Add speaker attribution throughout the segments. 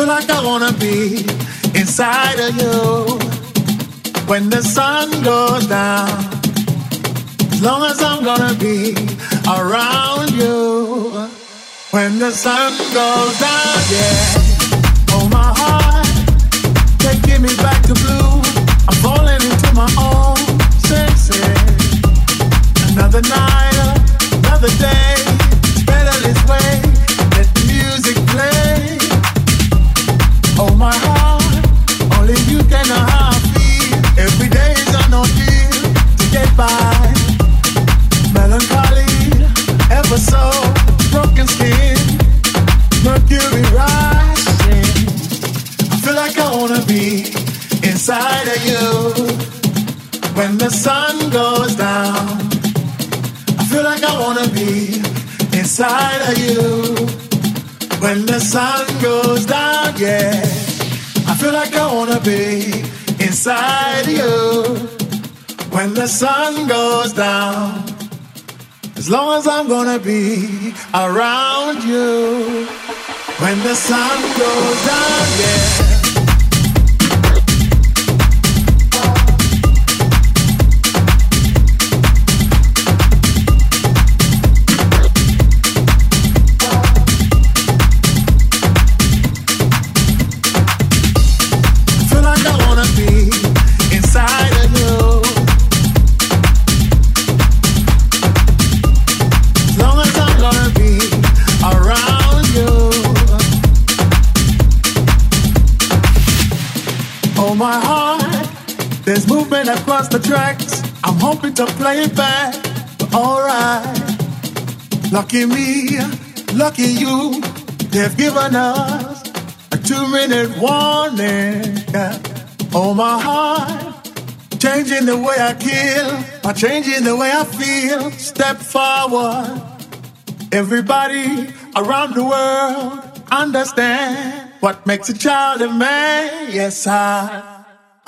Speaker 1: Feel like I wanna be inside of you when the sun goes down. As long as I'm gonna be around you when the sun goes down, yeah. Oh my heart, taking me back to blue. I'm falling into my own senses. Another night, another day. Better this way. Inside of you. When the sun goes down. I feel like I wanna be inside of you. When the sun goes down. Yeah, feel like I wanna be inside you when the sun goes down. As long as I'm gonna be around you when the sun goes down, yeah. Movement across the tracks. I'm hoping to play it back, but alright. Lucky me, lucky you, they've given us a two-minute warning. Yeah. Oh my heart, changing the way I kill, by changing the way I feel. Step forward. Everybody around the world understand what makes a child a man. Yes, I,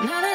Speaker 1: Not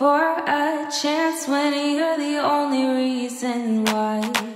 Speaker 1: for a chance when you're the only reason why.